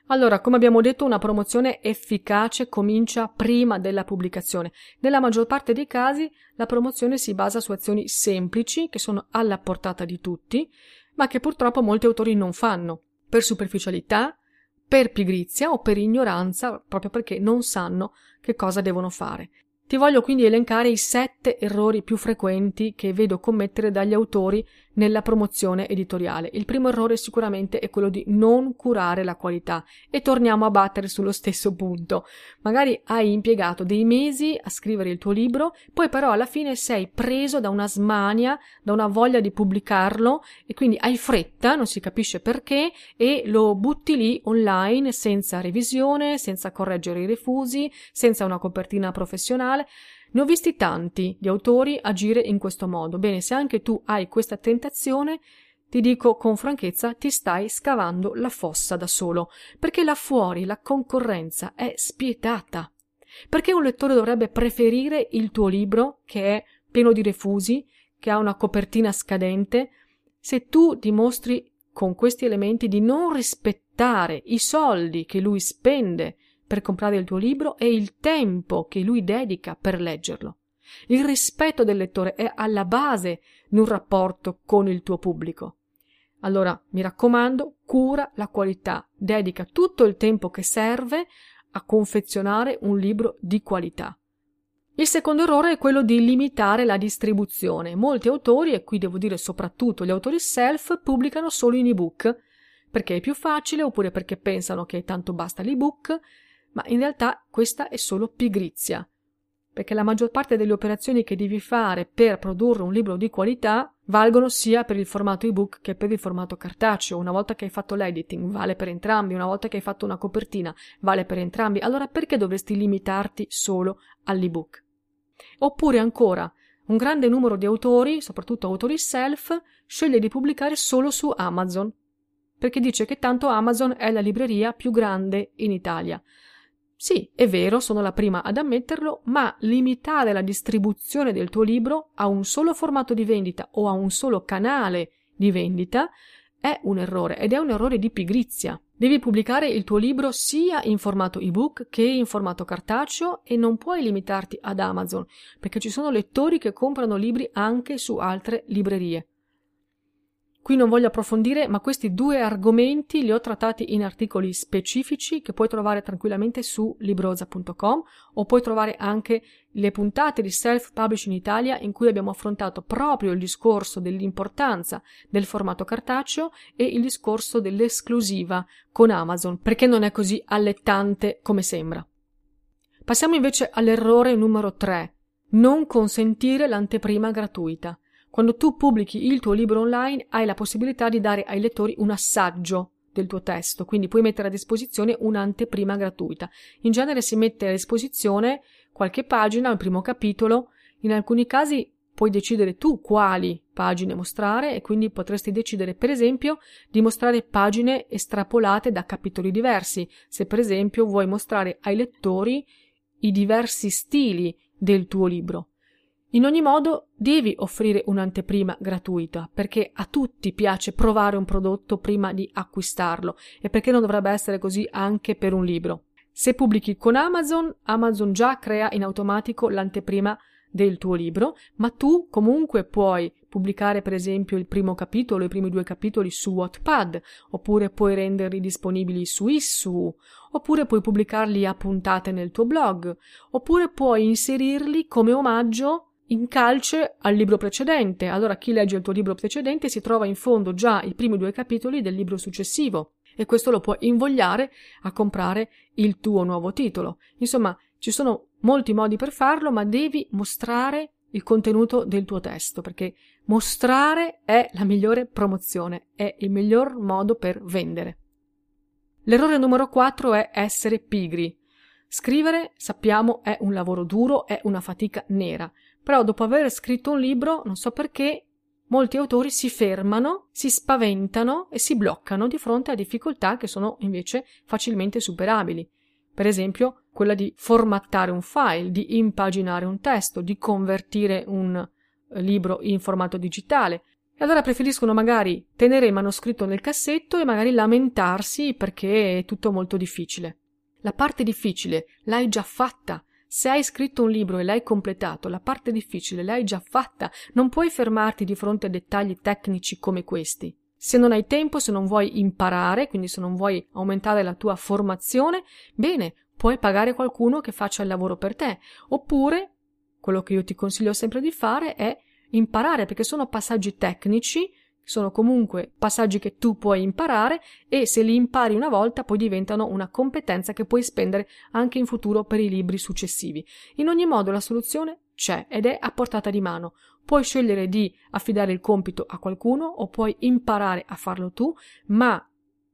Allora, come abbiamo detto, una promozione efficace comincia prima della pubblicazione. Nella maggior parte dei casi la promozione si basa su azioni semplici che sono alla portata di tutti, ma che purtroppo molti autori non fanno, per superficialità, per pigrizia o per ignoranza, proprio perché non sanno che cosa devono fare. Ti voglio quindi elencare i sette errori più frequenti che vedo commettere dagli autori nella promozione editoriale. Il primo errore sicuramente è quello di non curare la qualità e torniamo a battere sullo stesso punto. Magari hai impiegato dei mesi a scrivere il tuo libro, poi però alla fine sei preso da una smania, da una voglia di pubblicarlo e quindi hai fretta, non si capisce perché, e lo butti lì online senza revisione, senza correggere i refusi, senza una copertina professionale. Ne ho visti tanti di autori agire in questo modo. Bene, se anche tu hai questa tentazione, ti dico con franchezza, ti stai scavando la fossa da solo, perché là fuori la concorrenza è spietata. Perché un lettore dovrebbe preferire il tuo libro, che è pieno di refusi, che ha una copertina scadente, se tu dimostri con questi elementi di non rispettare i soldi che lui spende per comprare il tuo libro e il tempo che lui dedica per leggerlo. Il rispetto del lettore è alla base di un rapporto con il tuo pubblico. Allora, mi raccomando, cura la qualità, dedica tutto il tempo che serve a confezionare un libro di qualità. Il secondo errore è quello di limitare la distribuzione. Molti autori, e qui devo dire soprattutto gli autori self, pubblicano solo in ebook perché è più facile oppure perché pensano che tanto basta l'ebook ma in realtà questa è solo pigrizia, perché la maggior parte delle operazioni che devi fare per produrre un libro di qualità valgono sia per il formato ebook che per il formato cartaceo. Una volta che hai fatto l'editing vale per entrambi, una volta che hai fatto una copertina vale per entrambi. Allora perché dovresti limitarti solo all'ebook? Oppure ancora, un grande numero di autori, soprattutto autori self, sceglie di pubblicare solo su Amazon, perché dice che tanto Amazon è la libreria più grande in Italia. Sì, è vero, sono la prima ad ammetterlo, ma limitare la distribuzione del tuo libro a un solo formato di vendita o a un solo canale di vendita è un errore ed è un errore di pigrizia. Devi pubblicare il tuo libro sia in formato ebook che in formato cartaceo e non puoi limitarti ad Amazon, perché ci sono lettori che comprano libri anche su altre librerie. Qui non voglio approfondire, ma questi due argomenti li ho trattati in articoli specifici che puoi trovare tranquillamente su libroza.com o puoi trovare anche le puntate di Self Publish in Italia in cui abbiamo affrontato proprio il discorso dell'importanza del formato cartaceo e il discorso dell'esclusiva con Amazon, perché non è così allettante come sembra. Passiamo invece all'errore numero 3. Non consentire l'anteprima gratuita. Quando tu pubblichi il tuo libro online hai la possibilità di dare ai lettori un assaggio del tuo testo, quindi puoi mettere a disposizione un'anteprima gratuita. In genere si mette a disposizione qualche pagina, il primo capitolo, in alcuni casi puoi decidere tu quali pagine mostrare e quindi potresti decidere per esempio di mostrare pagine estrapolate da capitoli diversi, se per esempio vuoi mostrare ai lettori i diversi stili del tuo libro. In ogni modo devi offrire un'anteprima gratuita perché a tutti piace provare un prodotto prima di acquistarlo e perché non dovrebbe essere così anche per un libro. Se pubblichi con Amazon, Amazon già crea in automatico l'anteprima del tuo libro, ma tu comunque puoi pubblicare per esempio il primo capitolo, i primi due capitoli su Wattpad, oppure puoi renderli disponibili su Issu, oppure puoi pubblicarli a puntate nel tuo blog, oppure puoi inserirli come omaggio in calce al libro precedente. Allora chi legge il tuo libro precedente si trova in fondo già i primi due capitoli del libro successivo e questo lo può invogliare a comprare il tuo nuovo titolo. Insomma, ci sono molti modi per farlo, ma devi mostrare il contenuto del tuo testo, perché mostrare è la migliore promozione, è il miglior modo per vendere. L'errore numero 4 è essere pigri. Scrivere, sappiamo, è un lavoro duro, è una fatica nera. Però dopo aver scritto un libro, non so perché, molti autori si fermano, si spaventano e si bloccano di fronte a difficoltà che sono invece facilmente superabili. Per esempio, quella di formattare un file, di impaginare un testo, di convertire un eh, libro in formato digitale. E allora preferiscono magari tenere il manoscritto nel cassetto e magari lamentarsi perché è tutto molto difficile. La parte difficile l'hai già fatta, se hai scritto un libro e l'hai completato, la parte difficile l'hai già fatta, non puoi fermarti di fronte a dettagli tecnici come questi. Se non hai tempo, se non vuoi imparare, quindi se non vuoi aumentare la tua formazione, bene, puoi pagare qualcuno che faccia il lavoro per te. Oppure, quello che io ti consiglio sempre di fare è imparare, perché sono passaggi tecnici sono comunque passaggi che tu puoi imparare e se li impari una volta poi diventano una competenza che puoi spendere anche in futuro per i libri successivi. In ogni modo la soluzione c'è ed è a portata di mano. Puoi scegliere di affidare il compito a qualcuno o puoi imparare a farlo tu, ma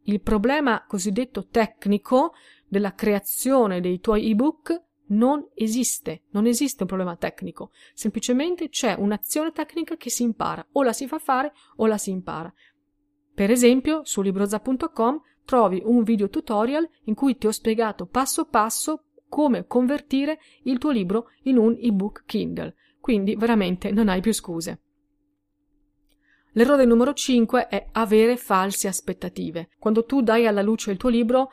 il problema cosiddetto tecnico della creazione dei tuoi ebook non esiste, non esiste un problema tecnico, semplicemente c'è un'azione tecnica che si impara, o la si fa fare o la si impara. Per esempio, su libroza.com trovi un video tutorial in cui ti ho spiegato passo passo come convertire il tuo libro in un ebook Kindle, quindi veramente non hai più scuse. L'errore numero 5 è avere false aspettative. Quando tu dai alla luce il tuo libro,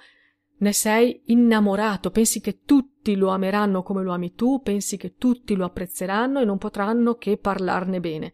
ne sei innamorato, pensi che tutti lo ameranno come lo ami tu, pensi che tutti lo apprezzeranno e non potranno che parlarne bene.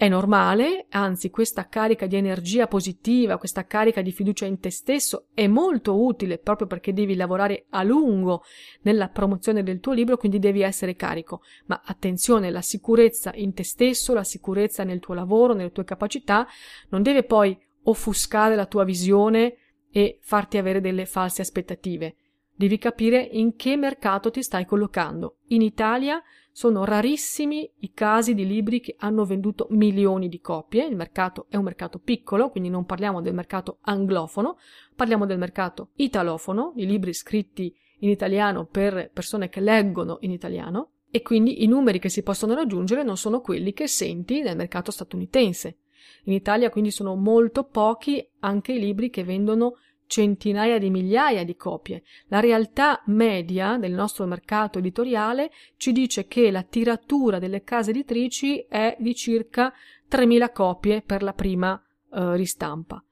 È normale, anzi questa carica di energia positiva, questa carica di fiducia in te stesso è molto utile proprio perché devi lavorare a lungo nella promozione del tuo libro, quindi devi essere carico. Ma attenzione, la sicurezza in te stesso, la sicurezza nel tuo lavoro, nelle tue capacità, non deve poi offuscare la tua visione e farti avere delle false aspettative. Devi capire in che mercato ti stai collocando. In Italia sono rarissimi i casi di libri che hanno venduto milioni di copie. Il mercato è un mercato piccolo, quindi non parliamo del mercato anglofono, parliamo del mercato italofono, di libri scritti in italiano per persone che leggono in italiano. E quindi i numeri che si possono raggiungere non sono quelli che senti nel mercato statunitense. In Italia quindi sono molto pochi anche i libri che vendono centinaia di migliaia di copie. La realtà media del nostro mercato editoriale ci dice che la tiratura delle case editrici è di circa 3.000 copie per la prima eh, ristampa.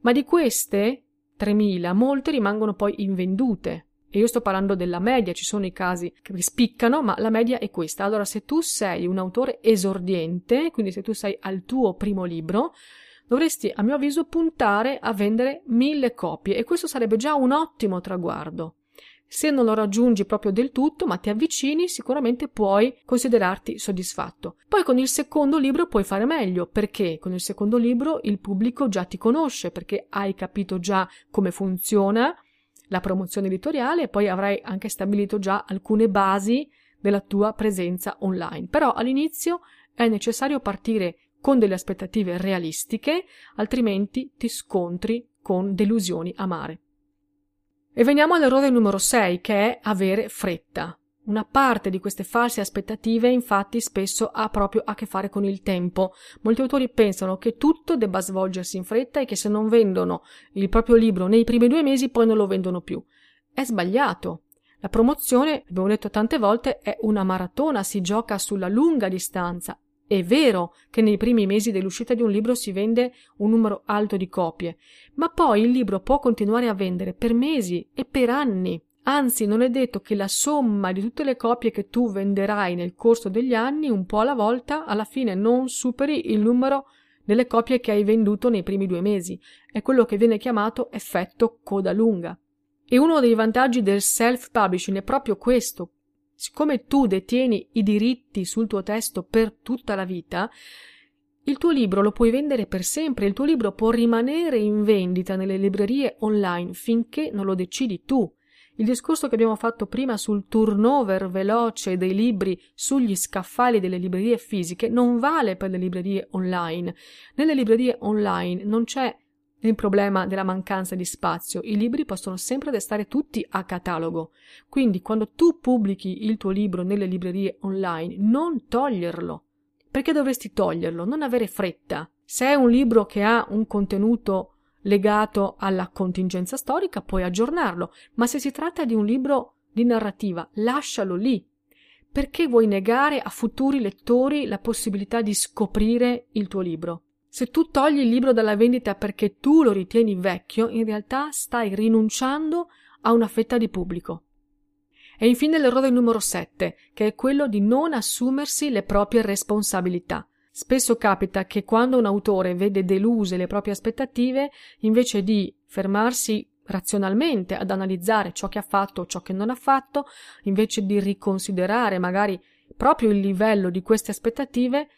Ma di queste 3.000, molte rimangono poi invendute. E io sto parlando della media, ci sono i casi che spiccano, ma la media è questa. Allora, se tu sei un autore esordiente, quindi se tu sei al tuo primo libro, dovresti, a mio avviso, puntare a vendere mille copie e questo sarebbe già un ottimo traguardo. Se non lo raggiungi proprio del tutto, ma ti avvicini, sicuramente puoi considerarti soddisfatto. Poi con il secondo libro puoi fare meglio, perché con il secondo libro il pubblico già ti conosce, perché hai capito già come funziona la promozione editoriale e poi avrai anche stabilito già alcune basi della tua presenza online. Però all'inizio è necessario partire con delle aspettative realistiche, altrimenti ti scontri con delusioni amare. E veniamo all'errore numero 6, che è avere fretta. Una parte di queste false aspettative infatti spesso ha proprio a che fare con il tempo. Molti autori pensano che tutto debba svolgersi in fretta e che se non vendono il proprio libro nei primi due mesi poi non lo vendono più. È sbagliato. La promozione, abbiamo detto tante volte, è una maratona, si gioca sulla lunga distanza è vero che nei primi mesi dell'uscita di un libro si vende un numero alto di copie, ma poi il libro può continuare a vendere per mesi e per anni. Anzi, non è detto che la somma di tutte le copie che tu venderai nel corso degli anni, un po' alla volta, alla fine non superi il numero delle copie che hai venduto nei primi due mesi. È quello che viene chiamato effetto coda lunga. E uno dei vantaggi del self-publishing è proprio questo, siccome tu detieni i diritti sul tuo testo per tutta la vita, il tuo libro lo puoi vendere per sempre, il tuo libro può rimanere in vendita nelle librerie online finché non lo decidi tu. Il discorso che abbiamo fatto prima sul turnover veloce dei libri sugli scaffali delle librerie fisiche non vale per le librerie online. Nelle librerie online non c'è il problema della mancanza di spazio. I libri possono sempre restare tutti a catalogo. Quindi quando tu pubblichi il tuo libro nelle librerie online, non toglierlo. Perché dovresti toglierlo? Non avere fretta. Se è un libro che ha un contenuto legato alla contingenza storica, puoi aggiornarlo, ma se si tratta di un libro di narrativa, lascialo lì. Perché vuoi negare a futuri lettori la possibilità di scoprire il tuo libro? Se tu togli il libro dalla vendita perché tu lo ritieni vecchio, in realtà stai rinunciando a una fetta di pubblico. E infine l'errore numero 7, che è quello di non assumersi le proprie responsabilità. Spesso capita che quando un autore vede deluse le proprie aspettative, invece di fermarsi razionalmente ad analizzare ciò che ha fatto o ciò che non ha fatto, invece di riconsiderare magari proprio il livello di queste aspettative,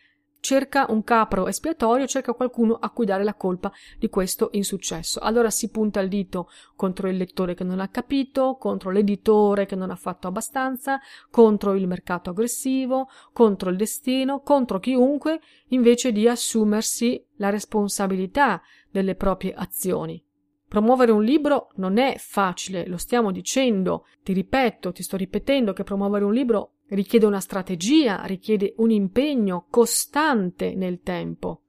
cerca un capro espiatorio, cerca qualcuno a cui dare la colpa di questo insuccesso. Allora si punta il dito contro il lettore che non ha capito, contro l'editore che non ha fatto abbastanza, contro il mercato aggressivo, contro il destino, contro chiunque, invece di assumersi la responsabilità delle proprie azioni. Promuovere un libro non è facile, lo stiamo dicendo, ti ripeto, ti sto ripetendo che promuovere un libro richiede una strategia, richiede un impegno costante nel tempo.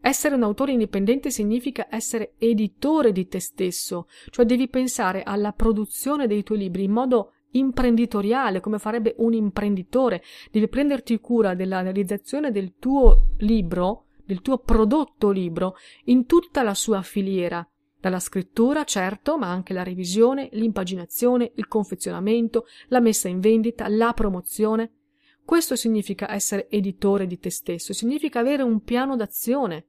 Essere un autore indipendente significa essere editore di te stesso, cioè devi pensare alla produzione dei tuoi libri in modo imprenditoriale, come farebbe un imprenditore, devi prenderti cura della realizzazione del tuo libro, del tuo prodotto libro, in tutta la sua filiera, dalla scrittura, certo, ma anche la revisione, l'impaginazione, il confezionamento, la messa in vendita, la promozione. Questo significa essere editore di te stesso, significa avere un piano d'azione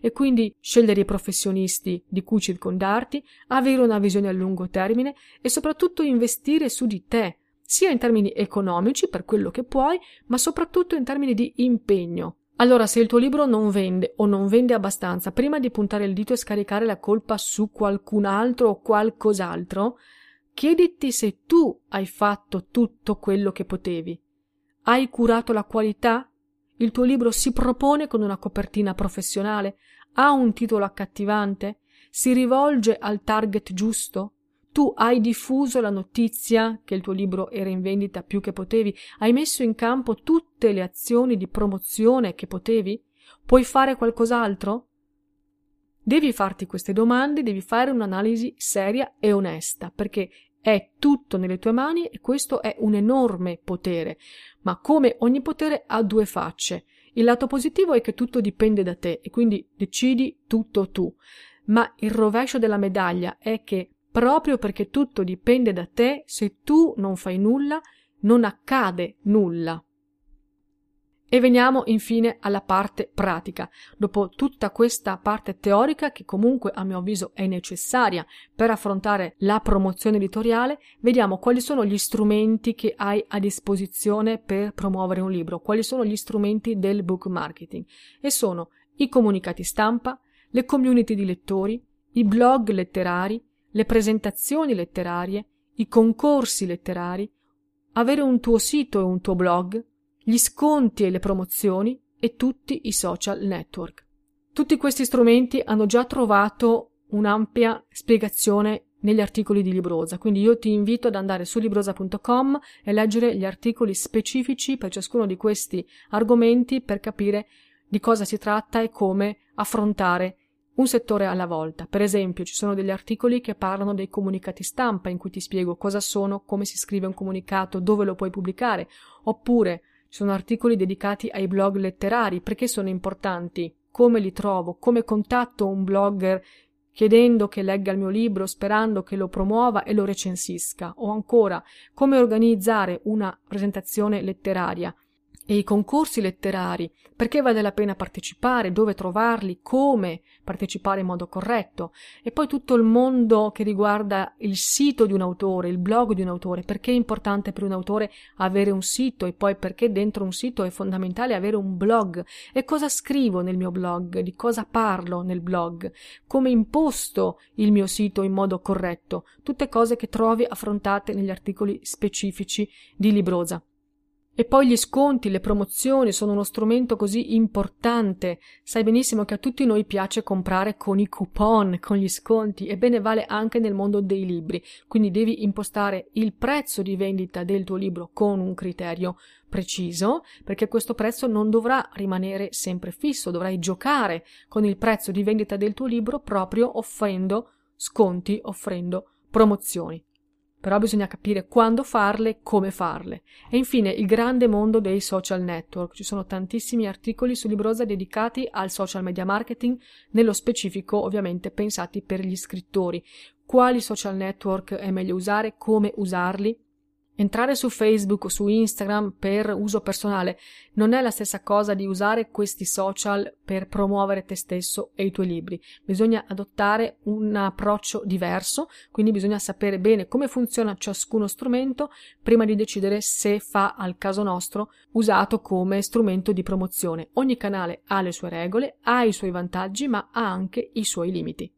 e quindi scegliere i professionisti di cui circondarti, avere una visione a lungo termine e soprattutto investire su di te, sia in termini economici per quello che puoi, ma soprattutto in termini di impegno. Allora, se il tuo libro non vende o non vende abbastanza, prima di puntare il dito e scaricare la colpa su qualcun altro o qualcos'altro, chiediti se tu hai fatto tutto quello che potevi. Hai curato la qualità? Il tuo libro si propone con una copertina professionale? Ha un titolo accattivante? Si rivolge al target giusto? Tu hai diffuso la notizia che il tuo libro era in vendita più che potevi, hai messo in campo tutte le azioni di promozione che potevi? Puoi fare qualcos'altro? Devi farti queste domande, devi fare un'analisi seria e onesta, perché è tutto nelle tue mani e questo è un enorme potere. Ma come ogni potere ha due facce. Il lato positivo è che tutto dipende da te e quindi decidi tutto tu. ma il rovescio della medaglia è che proprio perché tutto dipende da te, se tu non fai nulla, non accade nulla. E veniamo infine alla parte pratica. Dopo tutta questa parte teorica, che comunque a mio avviso è necessaria per affrontare la promozione editoriale, vediamo quali sono gli strumenti che hai a disposizione per promuovere un libro, quali sono gli strumenti del book marketing. E sono i comunicati stampa, le community di lettori, i blog letterari, le presentazioni letterarie, i concorsi letterari, avere un tuo sito e un tuo blog, gli sconti e le promozioni e tutti i social network. Tutti questi strumenti hanno già trovato un'ampia spiegazione negli articoli di Librosa, quindi io ti invito ad andare su librosa.com e leggere gli articoli specifici per ciascuno di questi argomenti per capire di cosa si tratta e come affrontare un settore alla volta. Per esempio, ci sono degli articoli che parlano dei comunicati stampa in cui ti spiego cosa sono, come si scrive un comunicato, dove lo puoi pubblicare, oppure ci sono articoli dedicati ai blog letterari, perché sono importanti, come li trovo, come contatto un blogger chiedendo che legga il mio libro, sperando che lo promuova e lo recensisca, o ancora come organizzare una presentazione letteraria e i concorsi letterari, perché vale la pena partecipare, dove trovarli, come partecipare in modo corretto, e poi tutto il mondo che riguarda il sito di un autore, il blog di un autore, perché è importante per un autore avere un sito e poi perché dentro un sito è fondamentale avere un blog. E cosa scrivo nel mio blog, di cosa parlo nel blog, come imposto il mio sito in modo corretto, tutte cose che trovi affrontate negli articoli specifici di Librosa. E poi gli sconti, le promozioni sono uno strumento così importante. Sai benissimo che a tutti noi piace comprare con i coupon, con gli sconti, ebbene vale anche nel mondo dei libri. Quindi devi impostare il prezzo di vendita del tuo libro con un criterio preciso, perché questo prezzo non dovrà rimanere sempre fisso, dovrai giocare con il prezzo di vendita del tuo libro proprio offrendo sconti, offrendo promozioni però bisogna capire quando farle, come farle. E infine il grande mondo dei social network. Ci sono tantissimi articoli su Librosa dedicati al social media marketing, nello specifico ovviamente pensati per gli scrittori. Quali social network è meglio usare, come usarli, Entrare su Facebook o su Instagram per uso personale non è la stessa cosa di usare questi social per promuovere te stesso e i tuoi libri. Bisogna adottare un approccio diverso, quindi bisogna sapere bene come funziona ciascuno strumento prima di decidere se fa al caso nostro usato come strumento di promozione. Ogni canale ha le sue regole, ha i suoi vantaggi, ma ha anche i suoi limiti.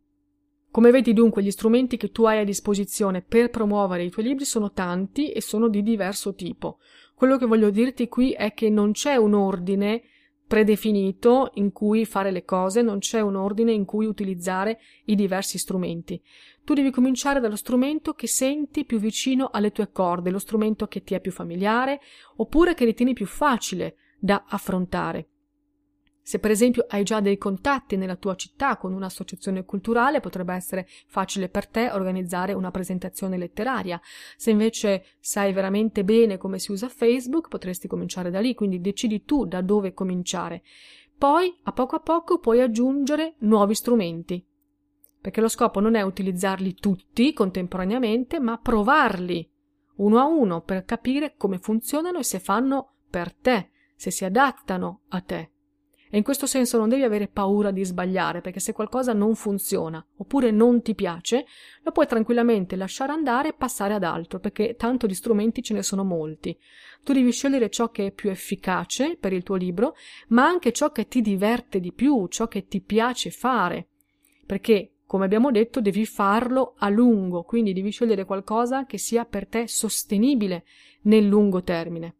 Come vedi dunque gli strumenti che tu hai a disposizione per promuovere i tuoi libri sono tanti e sono di diverso tipo. Quello che voglio dirti qui è che non c'è un ordine predefinito in cui fare le cose, non c'è un ordine in cui utilizzare i diversi strumenti. Tu devi cominciare dallo strumento che senti più vicino alle tue corde, lo strumento che ti è più familiare oppure che ritieni più facile da affrontare. Se per esempio hai già dei contatti nella tua città con un'associazione culturale, potrebbe essere facile per te organizzare una presentazione letteraria. Se invece sai veramente bene come si usa Facebook, potresti cominciare da lì, quindi decidi tu da dove cominciare. Poi, a poco a poco, puoi aggiungere nuovi strumenti, perché lo scopo non è utilizzarli tutti contemporaneamente, ma provarli uno a uno per capire come funzionano e se fanno per te, se si adattano a te. E in questo senso non devi avere paura di sbagliare, perché se qualcosa non funziona oppure non ti piace, lo puoi tranquillamente lasciare andare e passare ad altro, perché tanto di strumenti ce ne sono molti. Tu devi scegliere ciò che è più efficace per il tuo libro, ma anche ciò che ti diverte di più, ciò che ti piace fare. Perché come abbiamo detto, devi farlo a lungo, quindi devi scegliere qualcosa che sia per te sostenibile nel lungo termine.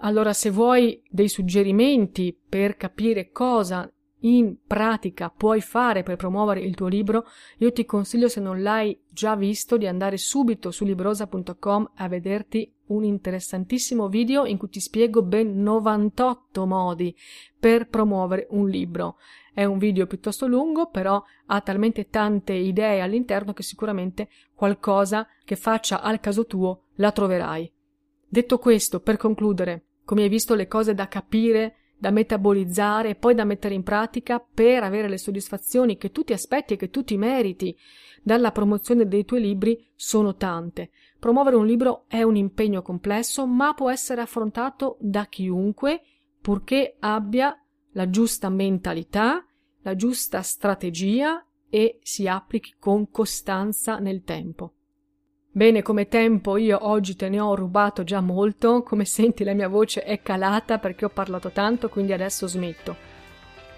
Allora, se vuoi dei suggerimenti per capire cosa in pratica puoi fare per promuovere il tuo libro, io ti consiglio, se non l'hai già visto, di andare subito su librosa.com a vederti un interessantissimo video in cui ti spiego ben 98 modi per promuovere un libro. È un video piuttosto lungo, però ha talmente tante idee all'interno che sicuramente qualcosa che faccia al caso tuo la troverai. Detto questo, per concludere, come hai visto le cose da capire da metabolizzare e poi da mettere in pratica per avere le soddisfazioni che tu ti aspetti e che tu ti meriti dalla promozione dei tuoi libri sono tante. Promuovere un libro è un impegno complesso, ma può essere affrontato da chiunque, purché abbia la giusta mentalità, la giusta strategia e si applichi con costanza nel tempo. Bene, come tempo io oggi te ne ho rubato già molto, come senti la mia voce è calata perché ho parlato tanto, quindi adesso smetto.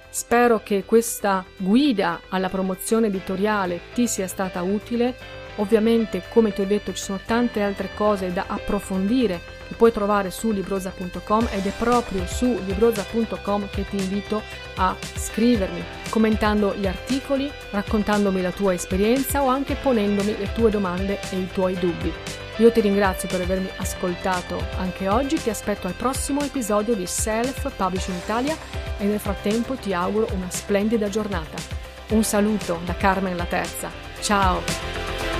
Spero che questa guida alla promozione editoriale ti sia stata utile. Ovviamente, come ti ho detto, ci sono tante altre cose da approfondire che puoi trovare su librosa.com ed è proprio su librosa.com che ti invito a scrivermi, commentando gli articoli, raccontandomi la tua esperienza o anche ponendomi le tue domande e i tuoi dubbi. Io ti ringrazio per avermi ascoltato anche oggi, ti aspetto al prossimo episodio di Self Publishing Italia e nel frattempo ti auguro una splendida giornata. Un saluto da Carmen la Terza. Ciao!